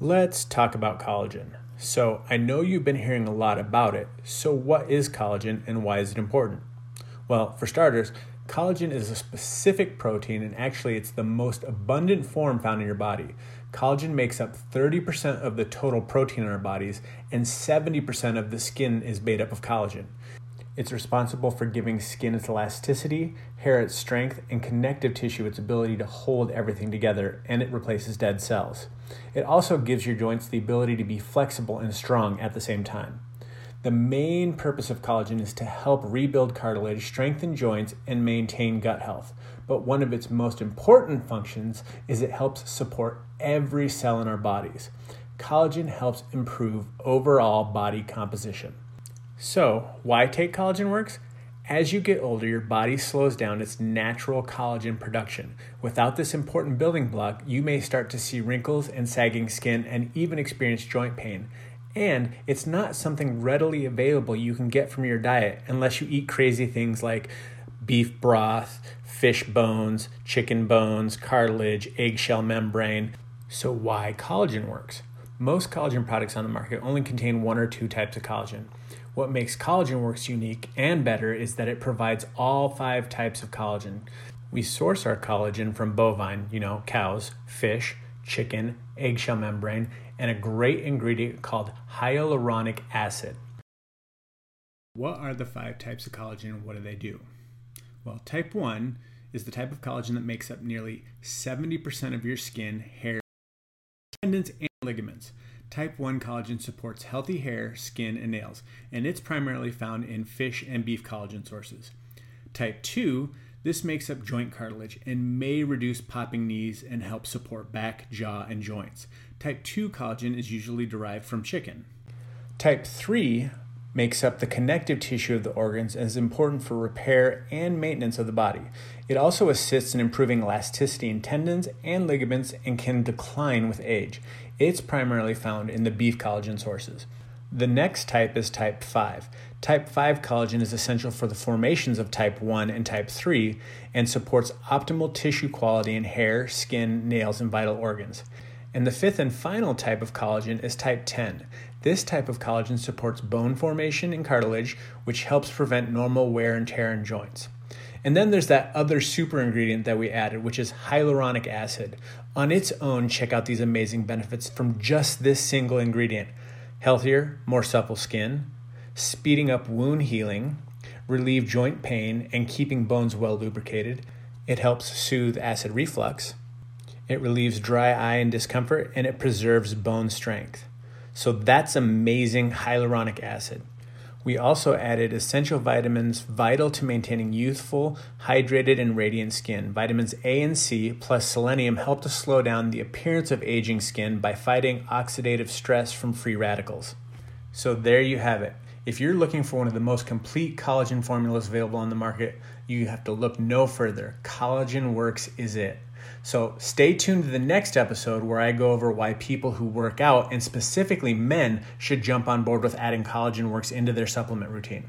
Let's talk about collagen. So, I know you've been hearing a lot about it. So, what is collagen and why is it important? Well, for starters, collagen is a specific protein and actually it's the most abundant form found in your body. Collagen makes up 30% of the total protein in our bodies, and 70% of the skin is made up of collagen. It's responsible for giving skin its elasticity, hair its strength, and connective tissue its ability to hold everything together, and it replaces dead cells. It also gives your joints the ability to be flexible and strong at the same time. The main purpose of collagen is to help rebuild cartilage, strengthen joints, and maintain gut health. But one of its most important functions is it helps support every cell in our bodies. Collagen helps improve overall body composition. So, why take collagen works? As you get older, your body slows down its natural collagen production. Without this important building block, you may start to see wrinkles and sagging skin and even experience joint pain. And it's not something readily available you can get from your diet unless you eat crazy things like beef broth, fish bones, chicken bones, cartilage, eggshell membrane. So, why collagen works? Most collagen products on the market only contain one or two types of collagen. What makes Collagen Works unique and better is that it provides all five types of collagen. We source our collagen from bovine, you know, cows, fish, chicken, eggshell membrane, and a great ingredient called hyaluronic acid. What are the five types of collagen and what do they do? Well, type 1 is the type of collagen that makes up nearly 70% of your skin, hair, tendons, and ligaments. Type 1 collagen supports healthy hair, skin, and nails, and it's primarily found in fish and beef collagen sources. Type 2, this makes up joint cartilage and may reduce popping knees and help support back, jaw, and joints. Type 2 collagen is usually derived from chicken. Type 3 makes up the connective tissue of the organs and is important for repair and maintenance of the body. It also assists in improving elasticity in tendons and ligaments and can decline with age. It's primarily found in the beef collagen sources. The next type is type 5. Type 5 collagen is essential for the formations of type 1 and type 3 and supports optimal tissue quality in hair, skin, nails, and vital organs. And the fifth and final type of collagen is type 10. This type of collagen supports bone formation and cartilage, which helps prevent normal wear and tear in joints. And then there's that other super ingredient that we added, which is hyaluronic acid. On its own, check out these amazing benefits from just this single ingredient healthier, more supple skin, speeding up wound healing, relieve joint pain, and keeping bones well lubricated. It helps soothe acid reflux. It relieves dry eye and discomfort, and it preserves bone strength. So that's amazing hyaluronic acid. We also added essential vitamins vital to maintaining youthful, hydrated, and radiant skin. Vitamins A and C plus selenium help to slow down the appearance of aging skin by fighting oxidative stress from free radicals. So there you have it. If you're looking for one of the most complete collagen formulas available on the market, you have to look no further. Collagen Works is it. So stay tuned to the next episode where I go over why people who work out, and specifically men, should jump on board with adding Collagen Works into their supplement routine.